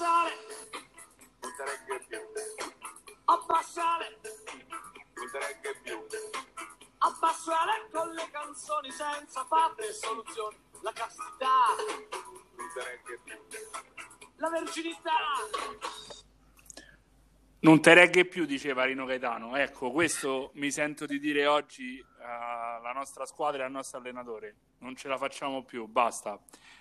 Abbassare, non te regge più, abbassare, non te regge più, abbassare con le canzoni senza fatte e soluzioni. La castità, più. la verginità. Non te regge più, diceva Rino Gaetano. Ecco, questo mi sento di dire oggi alla nostra squadra e al nostro allenatore. Non ce la facciamo più, basta.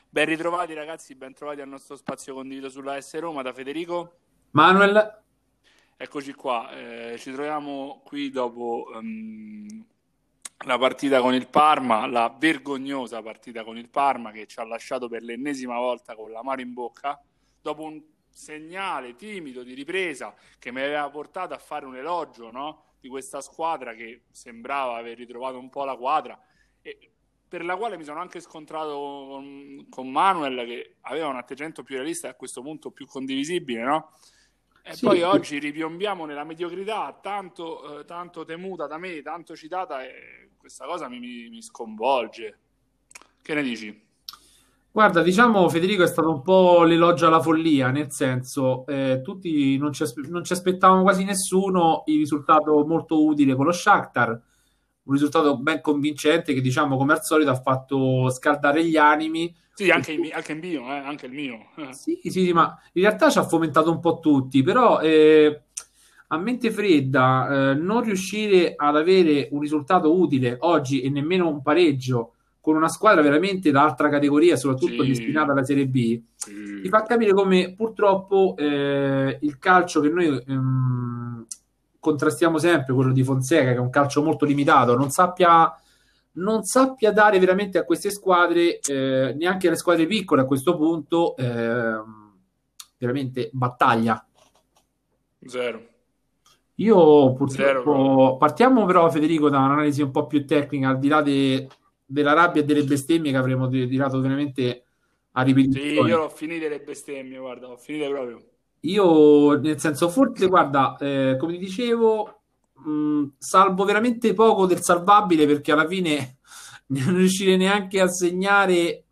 Ben ritrovati ragazzi, ben trovati al nostro spazio condiviso sulla S Roma da Federico. Manuel, Eccoci qua, eh, ci troviamo qui dopo ehm, la partita con il Parma, la vergognosa partita con il Parma che ci ha lasciato per l'ennesima volta con la mano in bocca, dopo un segnale timido di ripresa che mi aveva portato a fare un elogio no? di questa squadra che sembrava aver ritrovato un po' la quadra e per la quale mi sono anche scontrato con, con Manuel che aveva un atteggiamento più realista e a questo punto più condivisibile, no? E Sì. poi oggi ripiombiamo nella mediocrità tanto, eh, tanto temuta da me, tanto citata e questa cosa mi, mi- mi sconvolge. Che ne dici? guarda, diciamo Federico è stato un po' l'elogio alla follia, nel senso, eh, tutti non ci, non ci aspettavamo quasi nessuno il risultato molto utile con lo Shakhtar, un risultato ben convincente che diciamo come al solito ha fatto scaldare gli animi. Sì, anche il, anche il mio, eh, anche il mio. Eh. Sì, sì, sì, ma in realtà ci ha fomentato un po' tutti, però eh, a mente fredda eh, non riuscire ad avere un risultato utile oggi e nemmeno un pareggio con una squadra veramente d'altra categoria, soprattutto Sì. destinata alla Serie B, Sì. ti fa capire come purtroppo eh, il calcio che noi ehm, contrastiamo sempre, quello di Fonseca, che è un calcio molto limitato, non sappia, non sappia dare veramente a queste squadre, eh, neanche alle squadre piccole a questo punto, ehm, veramente battaglia. Zero. Io purtroppo partiamo però Federico da un'analisi un po' più tecnica, al di là de- della rabbia e delle bestemmie che avremmo tirato veramente a Sì, ripetizione. io l'ho finite le bestemmie, guarda, ho finite proprio. Io, nel senso, forse, guarda, eh, come ti dicevo, mh, salvo veramente poco del salvabile perché alla fine non riuscire neanche a segnare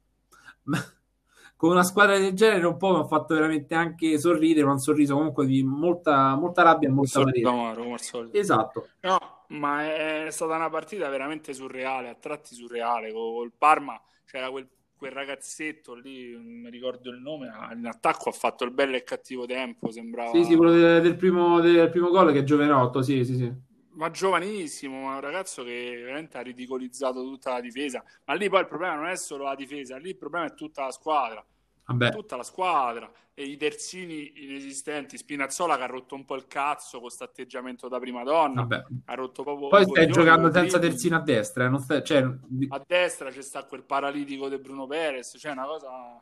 con una squadra del genere un po' mi ha fatto veramente anche sorridere, ma un sorriso comunque di molta, molta rabbia e molta solito. Esatto. No, ma è stata una partita veramente surreale, a tratti surreale. Col col Parma c'era quel, quel ragazzetto lì, non mi ricordo il nome, ah, in attacco ha fatto il bello e cattivo tempo, sembrava... Sì, sì, quello del, del primo, del primo gol che è Giovenotto, sì, sì, sì. Ma giovanissimo, ma un ragazzo che veramente ha ridicolizzato tutta la difesa. Ma lì poi il problema non è solo la difesa, lì il problema è tutta la squadra. Vabbè, Tutta la squadra e i terzini inesistenti. Spinazzola che ha rotto un po' il cazzo con questo atteggiamento da prima donna. vabbè. Ha rotto proprio Poi stai giocando senza terzino a destra, eh, non stai- cioè, A destra c'è sta quel paralitico di Bruno Perez, cioè una cosa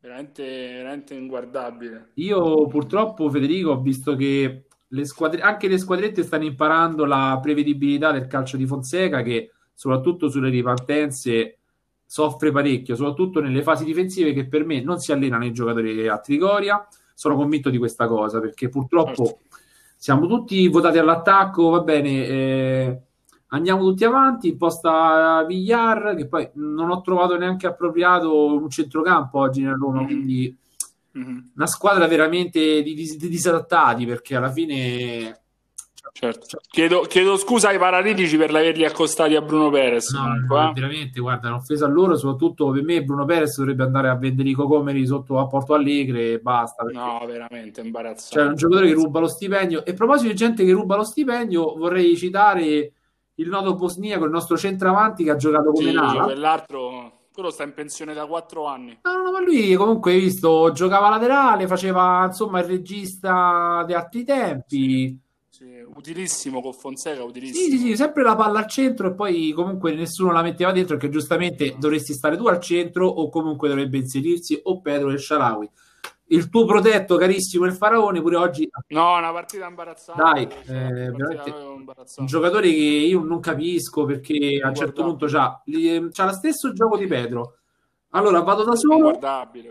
veramente, veramente inguardabile. Io purtroppo, Federico, ho visto che le squadre, anche le squadrette stanno imparando la prevedibilità del calcio di Fonseca, che soprattutto sulle ripartenze soffre parecchio, soprattutto nelle fasi difensive che per me non si allenano i giocatori a Trigoria. Sono convinto di questa cosa perché purtroppo Certo. siamo tutti votati all'attacco, va bene, eh, andiamo tutti avanti, imposta Villar, che poi non ho trovato neanche appropriato un centrocampo oggi nel Roma, Mhm. quindi Mhm, una squadra veramente di, di- di disadattati perché alla fine certo. Chiedo, chiedo scusa ai paralitici per averli accostati a Bruno Perez. no, no, eh. veramente guarda un'offesa a loro soprattutto per me Bruno Perez dovrebbe andare a vendere i cocomeri sotto a Porto Alegre e basta perché No, veramente imbarazzante. un giocatore che ruba lo stipendio e a proposito di gente che ruba lo stipendio vorrei citare il noto bosniaco il nostro centravanti che ha giocato come Sì, Nala quell'altro, quello sta in pensione da quattro anni. No, no, ma lui comunque hai visto, giocava laterale, faceva insomma il regista di altri tempi. Sì, utilissimo con Fonseca, Sì, utilissimo. sì, sì, sempre la palla al centro e poi comunque nessuno la metteva dentro perché giustamente dovresti stare tu al centro o comunque dovrebbe inserirsi o Pedro e Sharawi. Il tuo protetto carissimo il Faraone pure oggi No, una partita imbarazzante. Dai, eh, veramente proprio un imbarazzante. giocatore che io non capisco perché a un certo punto c'ha, li- c'ha lo stesso gioco di Pedro. Allora vado da solo,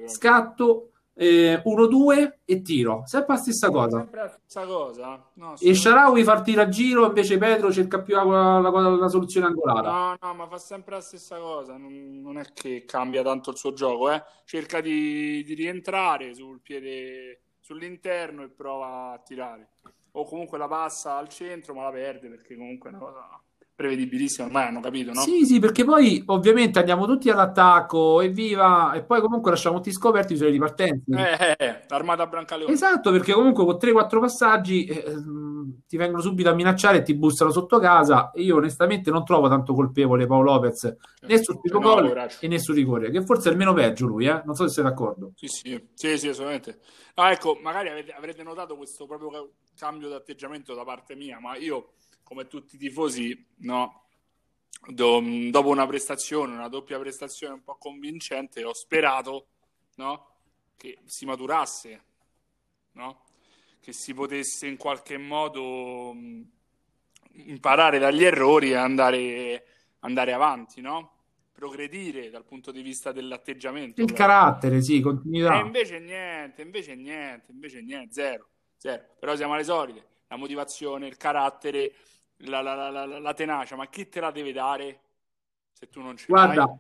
scatto, eh, 1-2 e tiro. Sempre la stessa cosa. Sempre la stessa cosa. No, E. Sharawi fa il tiro a giro, invece Pedro cerca più la, la- la- la soluzione angolata. No, no, ma fa sempre la stessa cosa. Non, non è che cambia tanto il suo gioco, eh. Cerca di, di rientrare sul piede, sull'interno e prova a tirare. O comunque la passa al centro, ma la perde perché comunque è una cosa prevedibilissima. Ormai hanno capito, no? Sì, sì, perché poi ovviamente andiamo tutti all'attacco, evviva, e poi comunque lasciamo tutti scoperti sulle ripartenze. Eh, eh, l'armata Brancaleone. Esatto, perché comunque con 3-4 passaggi eh, mh, ti vengono subito a minacciare e ti bussano sotto casa. E io onestamente non trovo tanto colpevole Paolo Lopez né sul primo No, gol poveraccio. e né sul rigore, che forse è il meno peggio lui, eh? Non so se sei d'accordo. Sì, sì, sì, sì, assolutamente. Ah, ecco, magari avete- avrete notato questo proprio ca- cambio di atteggiamento da parte mia, ma io, come tutti i tifosi, no, do- dopo una prestazione, una doppia prestazione un po' convincente, ho sperato, no, che si maturasse, no, che si potesse in qualche modo mh, imparare dagli errori e andare, andare avanti, no? Progredire dal punto di vista dell'atteggiamento. Il proprio. carattere, sì, E continuità. invece niente, invece niente, invece niente, zero, zero. Però siamo alle solite, la motivazione, il carattere, la, la- la- la- la tenacia, ma chi te la deve dare se tu non ce l'hai? Guarda,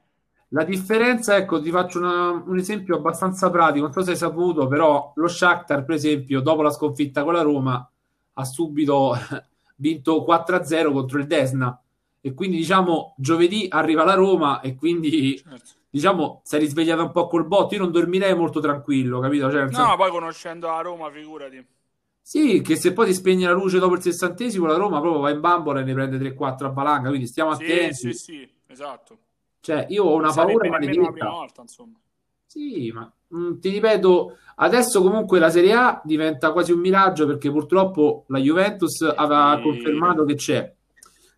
la differenza, ecco, ti faccio una- un esempio abbastanza pratico, non so se hai saputo, però lo Shakhtar, per esempio, dopo la sconfitta con la Roma, ha subito vinto 4-0 contro il Desna e quindi, diciamo, giovedì arriva la Roma e quindi, Certo. diciamo, sei risvegliato un po' col botto. Io non dormirei molto tranquillo, capito? Cioè, No, senso- poi conoscendo la Roma, figurati. Sì, che se poi ti spegne la luce dopo il sessantesimo, la Roma proprio va in bambola e ne prende 3-4 a valanga, quindi stiamo Sì, attenti. sì, sì, esatto. Cioè, io ho una Sarebbe paura nemmeno la prima maledetta. volta, insomma. Sì, ma mm, ti ripeto, adesso comunque la Serie A diventa quasi un miraggio perché purtroppo la Juventus aveva Sì. confermato che c'è.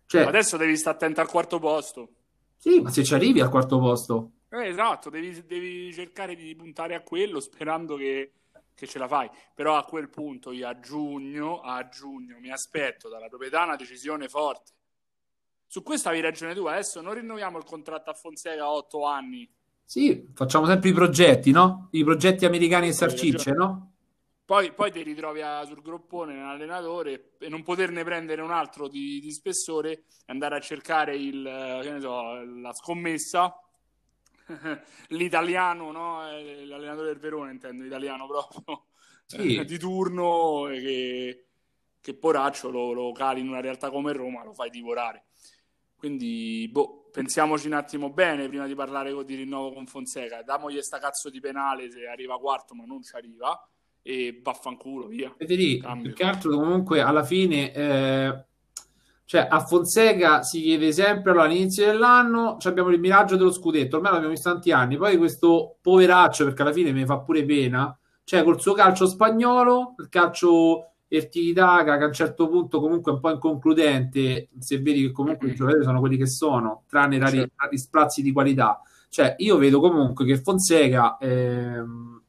Cioè, Adesso devi stare attento al quarto posto. sì, ma se ci arrivi al quarto posto, Eh, esatto, devi, devi cercare di puntare a quello sperando che, che ce la fai. Però a quel punto io a giugno, a giugno mi aspetto dalla proprietà una decisione forte. Su questo avevi ragione tu, adesso non rinnoviamo il contratto a Fonseca a otto anni. sì, facciamo sempre i progetti, no? I progetti americani e sarcicce, no? Poi, poi ti ritrovi a- sul groppone un allenatore e non poterne prendere un altro di, di spessore e andare a cercare il, eh, che ne so, la scommessa. L'italiano, no? Eh, L'allenatore del Verona, intendo, italiano proprio, Sì. eh, di turno, e che, che poraccio lo, lo cali in una realtà come Roma, lo fai divorare. Quindi, boh, pensiamoci un attimo bene prima di parlare di rinnovo con Fonseca. Damogli sta cazzo di penale se arriva quarto, ma non ci arriva. E vaffanculo, via. Federico, più che altro comunque alla fine, eh, cioè a Fonseca si chiede sempre allora, all'inizio dell'anno abbiamo il miraggio dello scudetto, ormai l'abbiamo visto tanti anni, poi questo poveraccio, perché alla fine mi fa pure pena, cioè col suo calcio spagnolo, il calcio Ertitaga che a un certo punto comunque è un po' inconcludente, se vedi che comunque i giocatori sono quelli che sono, tranne rari, Certo. rari sprazzi di qualità. Cioè, io vedo comunque che Fonseca ehm,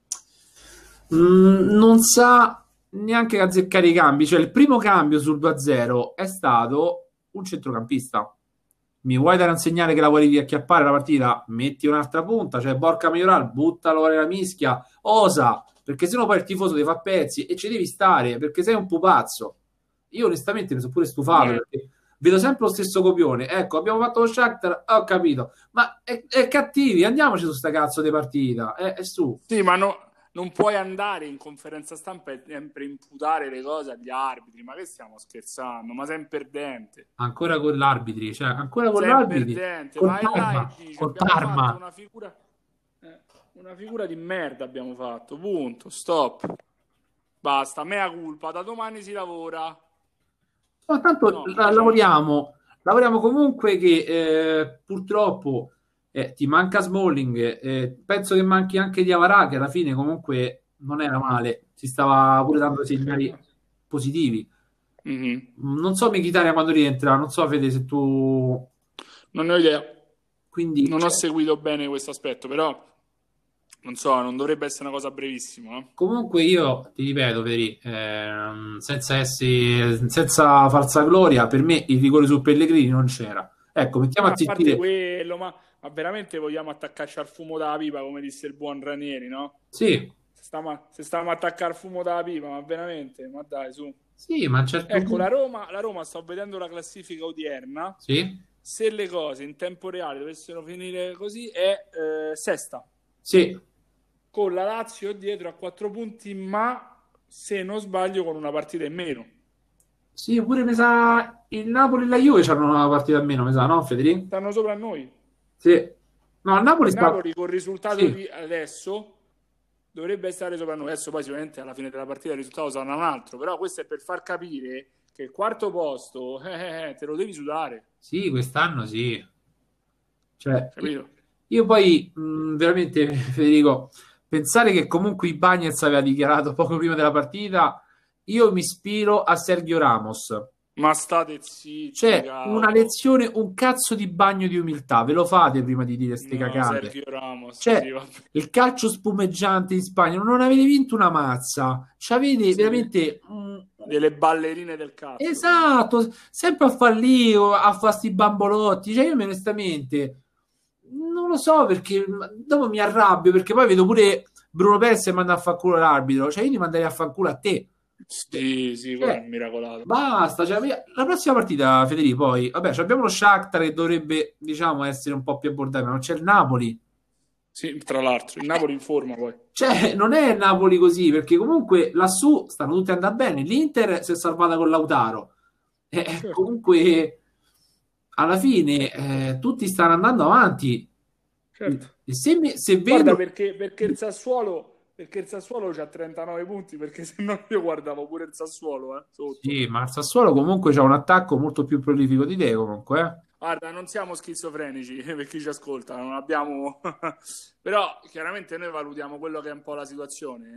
mh, non sa neanche azzeccare i cambi. Cioè, il primo cambio sul 2-0 è stato un centrocampista. Mi vuoi dare un segnale che la vuoi acchiappare la partita? Metti un'altra punta, cioè Borca Majoral, buttalo nella mischia, osa, perché sennò poi il tifoso ti fa pezzi e ci devi stare perché sei un pupazzo. Io onestamente mi sono pure stufato Eh. perché vedo sempre lo stesso copione. Ecco, abbiamo fatto lo Shakhtar, ho capito, ma è, è cattivi, andiamoci su sta cazzo di partita. È, è su. Sì, ma no- non puoi andare in conferenza stampa e sempre imputare le cose agli arbitri. Ma che stiamo scherzando? Ma sei un perdente. Ancora con l'arbitri, cioè ancora con Sei l'arbitri. perdente. Col Vai là Parma, e dici, col abbiamo una figura, eh, una figura di merda abbiamo fatto. Punto. Stop. Basta. Mea culpa. Da domani si lavora. Ma tanto No, la- cioè- lavoriamo, lavoriamo comunque che eh, purtroppo eh, ti manca Smalling, eh, penso che manchi anche Diavarà che alla fine comunque non era male, si stava pure dando segnali positivi. Mhm. Non so Mkhitaryan quando rientra, non so Fede se tu... Non ne ho idea. Quindi, Non ho cioè, seguito bene questo aspetto, però non so, non dovrebbe essere una cosa brevissima. eh. Comunque io ti ripeto, Fede, ehm, senza essere, senza falsa gloria, per me il rigore su Pellegrini non c'era. Ecco, mettiamo a a zittire... quello, ma, ma veramente vogliamo attaccarci al fumo dalla pipa, come disse il buon Ranieri, no? Sì, Stiamo, se stiamo a attaccare il fumo dalla pipa, ma veramente, ma dai, su. Sì, ma certo Ecco, la Roma, la Roma, sto vedendo la classifica odierna. Sì, Se le cose in tempo reale dovessero finire così, è eh, sesta. sì, Con la Lazio dietro a quattro punti, ma se non sbaglio, con una partita in meno. sì, pure mi sa il Napoli e la Juve c'hanno una partita a meno, mi sa, no Federico? Stanno sopra a noi. Sì. No, il Napoli Il sta... Napoli col risultato Sì. di adesso dovrebbe stare sopra noi. Adesso poi sicuramente alla fine della partita il risultato sarà un altro, però questo è per far capire che il quarto posto eh, eh, te lo devi sudare, Sì, quest'anno sì. Cioè, capito? io poi mh, veramente, Federico, pensare che comunque i Bagnets aveva dichiarato poco prima della partita, io mi ispiro a Sergio Ramos. Ma state zitti, Cioè, cavolo. una lezione, un cazzo di bagno di umiltà, ve lo fate prima di dire ste No. Sergio Ramos, Cioè, sì. Il calcio spumeggiante in Spagna, non avete vinto una mazza, c'avete Sì. veramente delle ballerine del cazzo. Esatto, sempre a fallire a fare sti bambolotti. Cioè, io onestamente non lo so perché dopo mi arrabbio perché poi vedo pure Bruno Perez e manda a far culo l'arbitro. Cioè, io ti manderei a far culo a te. Sì, sì, quello Eh. è un miracolato. Basta. Cioè, la prossima partita, Federico, poi vabbè, cioè, abbiamo lo Shakhtar che dovrebbe, diciamo, essere un po' più abbordabile, ma non c'è il Napoli. Sì, tra l'altro, il Napoli in forma poi. Cioè, non è Napoli così, perché comunque lassù stanno tutti andando bene. L'Inter si è salvata con Lautaro. Eh, Certo. Comunque, alla fine, eh, tutti stanno andando avanti. Certo. E se, mi- se Guarda vedo, perché, perché il Sassuolo perché il Sassuolo c'ha 39 punti perché se no io guardavo pure il Sassuolo eh, sotto. sì, ma il Sassuolo comunque c'ha un attacco molto più prolifico di te, comunque. eh. Guarda, non siamo schizofrenici per chi ci ascolta, non abbiamo però chiaramente noi valutiamo quello che è un po' la situazione.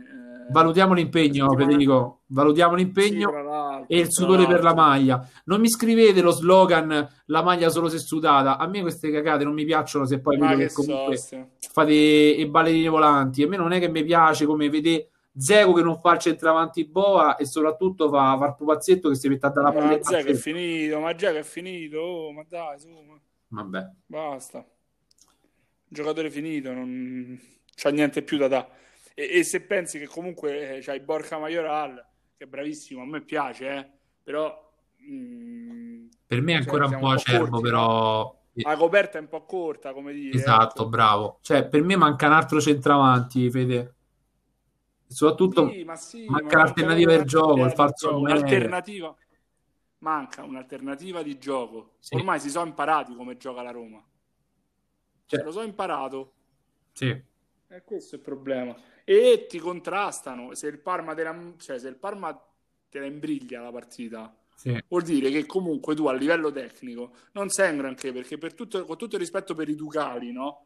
eh, Valutiamo l'impegno, Federico. Valutiamo sì, l'impegno l'altro, e il sudore per la maglia. Non mi scrivete lo slogan la maglia solo se sudata. A me queste cagate non mi piacciono se poi vedo che che comunque soste. fate i ballerini volanti. A me non è che mi piace come vedete Zego che non fa il centravanti boa e soprattutto fa, fa il pupazzetto che si mette a dare la Ma palla. Zé che è finito, ma già che è finito, oh, ma dai, su, ma- Vabbè. basta. Giocatore finito, non c'ha niente più da dare. E, e se pensi che comunque eh, c'hai Borca Majoral, che è bravissimo, a me piace, eh, però mm, Per me è Cioè, ancora po' un po' acerbo, corti, però la coperta è un po' corta, come dire. esatto, ecco. bravo. Cioè, per me manca un altro centravanti, Fede. Soprattutto Sì, ma sì, manca ma l'alternativa del gioco, il falso un'alternativa. Manca un'alternativa di gioco. Sì. Ormai si sono imparati come gioca la Roma. Cioè, Lo so imparato. sì. E questo è il problema. E ti contrastano. Se il Parma te la, cioè, se il Parma te la imbriglia la partita, Sì. vuol dire che comunque tu a livello tecnico non sei un granché, perché per tutto, con tutto il rispetto per i Ducali, no?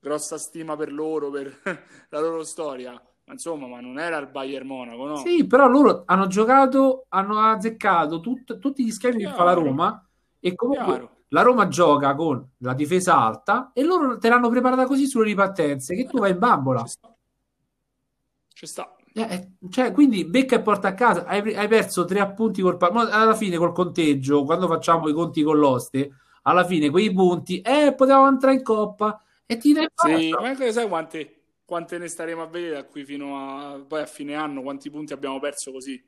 Grossa stima per loro, per la loro storia. Ma insomma, ma non era il Bayern Monaco, no? Sì, però loro hanno giocato, hanno azzeccato tut- tutti gli schemi che fa la Chiaro. Roma e comunque Chiaro. la Roma gioca con la difesa alta e loro te l'hanno preparata così sulle ripartenze che tu vai in bambola. Ci sta. Ci sta. Eh, eh, cioè, quindi becca e porta a casa. Hai, hai perso tre appunti col pa- ma alla fine col conteggio, quando facciamo i conti con l'oste, alla fine quei punti, eh, potevamo entrare in coppa e ti dai Sì, ma anche sai quante, quante ne staremo a vedere da qui fino a poi a fine anno, quanti punti abbiamo perso così?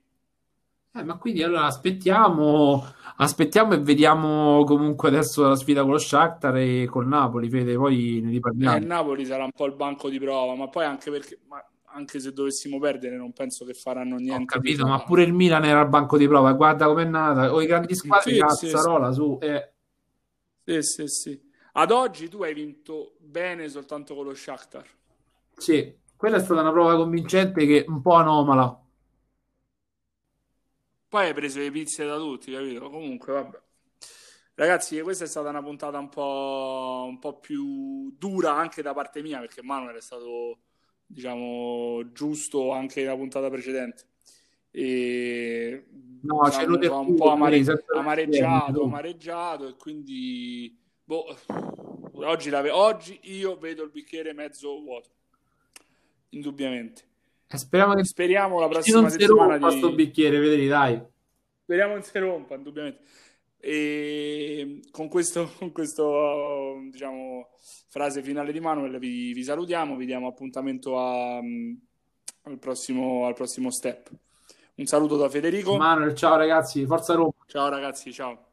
Eh, ma quindi allora aspettiamo, aspettiamo e vediamo comunque adesso la sfida con lo Shakhtar e col Napoli, Fede, poi ne Eh, riparliamo. il Napoli sarà un po' il banco di prova, ma poi anche perché ma anche se dovessimo perdere non penso che faranno Ho niente di capito, ma pure il Milan era al banco di prova, guarda com'è nata, o i grandi squadre, Sì, cazzarola su, eh. Sì, sì, sì. Ad oggi tu hai vinto bene soltanto con lo Shakhtar. Sì, quella è stata una prova convincente che un po' anomala. Poi hai preso le pizze da tutti, capito? Comunque, vabbè. Ragazzi, questa è stata una puntata un po', un po' più dura anche da parte mia, perché Manuel è stato, diciamo, giusto anche nella puntata precedente. E No, diciamo, sono un po' amare- amareggiato, amareggiato e quindi boh, oggi, la oggi io vedo il bicchiere mezzo vuoto, indubbiamente. Eh, speriamo che Speriamo la non prossima si settimana rompa di... bicchiere, vedete, dai. Speriamo non si rompa, indubbiamente. E con questo, con questo diciamo, frase finale di Manuel vi, vi salutiamo, vi diamo appuntamento a, al prossimo, al prossimo step. Un saluto da Federico. Manuel, ciao ragazzi, forza Roma. Ciao ragazzi, ciao.